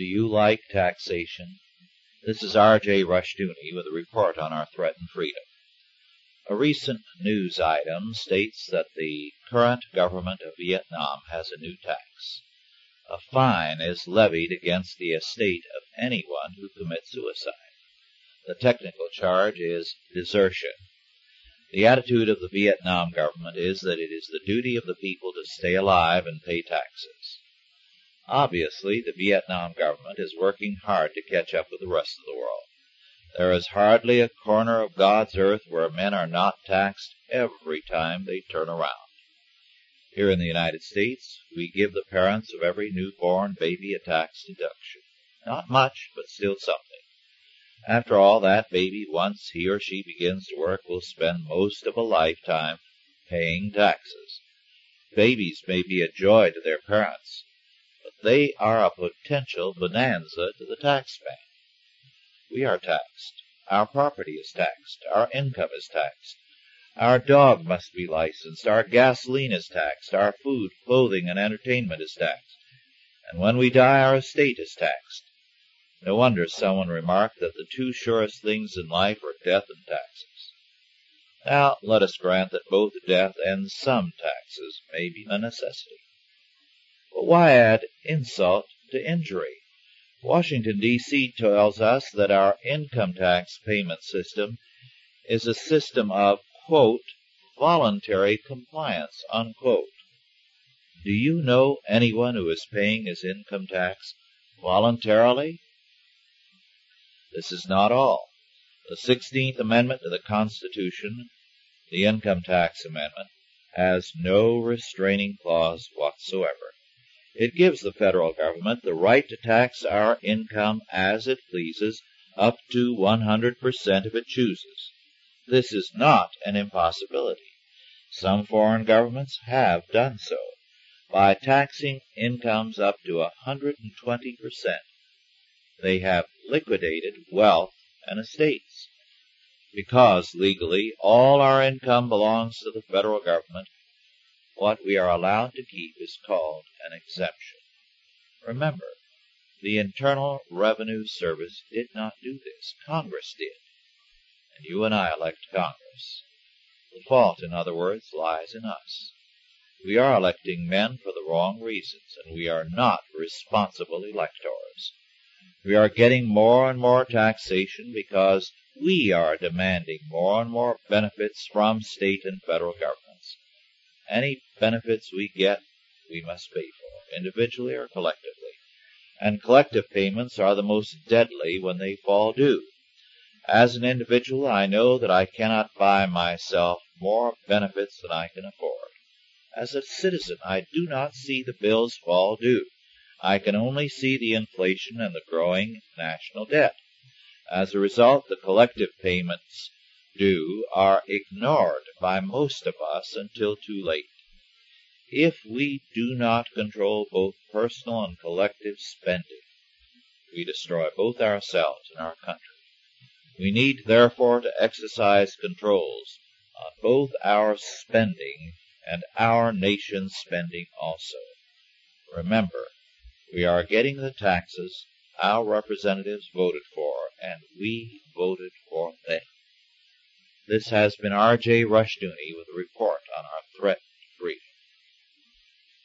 Do you like taxation? This is R.J. Rushdoony with a report on our threatened freedom. A recent news item states that the current government of Vietnam has a new tax. A fine is levied against the estate of anyone who commits suicide. The technical charge is desertion. The attitude of the Vietnam government is that it is the duty of the people to stay alive and pay taxes. Obviously, the Vietnam government is working hard to catch up with the rest of the world. There is hardly a corner of God's earth where men are not taxed every time they turn around. Here in the United States, we give the parents of every newborn baby a tax deduction. Not much, but still something. After all, that baby, once he or she begins to work, will spend most of a lifetime paying taxes. Babies may be a joy to their parents, they are a potential bonanza to the taxman. We are taxed. Our property is taxed. Our income is taxed. Our dog must be licensed. Our gasoline is taxed. Our food, clothing, and entertainment is taxed. And when we die, our estate is taxed. No wonder someone remarked that the two surest things in life are death and taxes. Now, let us grant that both death and some taxes may be a necessity. But why add insult to injury? Washington, D.C. tells us that our income tax payment system is a system of, quote, voluntary compliance, unquote. Do you know anyone who is paying his income tax voluntarily? This is not all. The 16th Amendment to the Constitution, the Income Tax Amendment, has no restraining clause whatsoever. It gives the federal government the right to tax our income as it pleases, up to 100% if it chooses. This is not an impossibility. Some foreign governments have done so, by taxing incomes up to 120%. They have liquidated wealth and estates. Because legally all our income belongs to the federal government, what we are allowed to keep is called an exemption. Remember, the Internal Revenue Service did not do this. Congress did. And you and I elect Congress. The fault, in other words, lies in us. We are electing men for the wrong reasons, and we are not responsible electors. We are getting more and more taxation because we are demanding more and more benefits from state and federal governments. Any benefits we get we must pay for, individually or collectively. And collective payments are the most deadly when they fall due. As an individual, I know that I cannot buy myself more benefits than I can afford. As a citizen, I do not see the bills fall due. I can only see the inflation and the growing national debt. As a result, the collective payments due are ignored by most of us until too late. If we do not control both personal and collective spending, we destroy both ourselves and our country. We need, therefore, to exercise controls on both our spending and our nation's spending also. Remember, we are getting the taxes our representatives voted for, and we voted. This has been R.J. Rushdoony with a report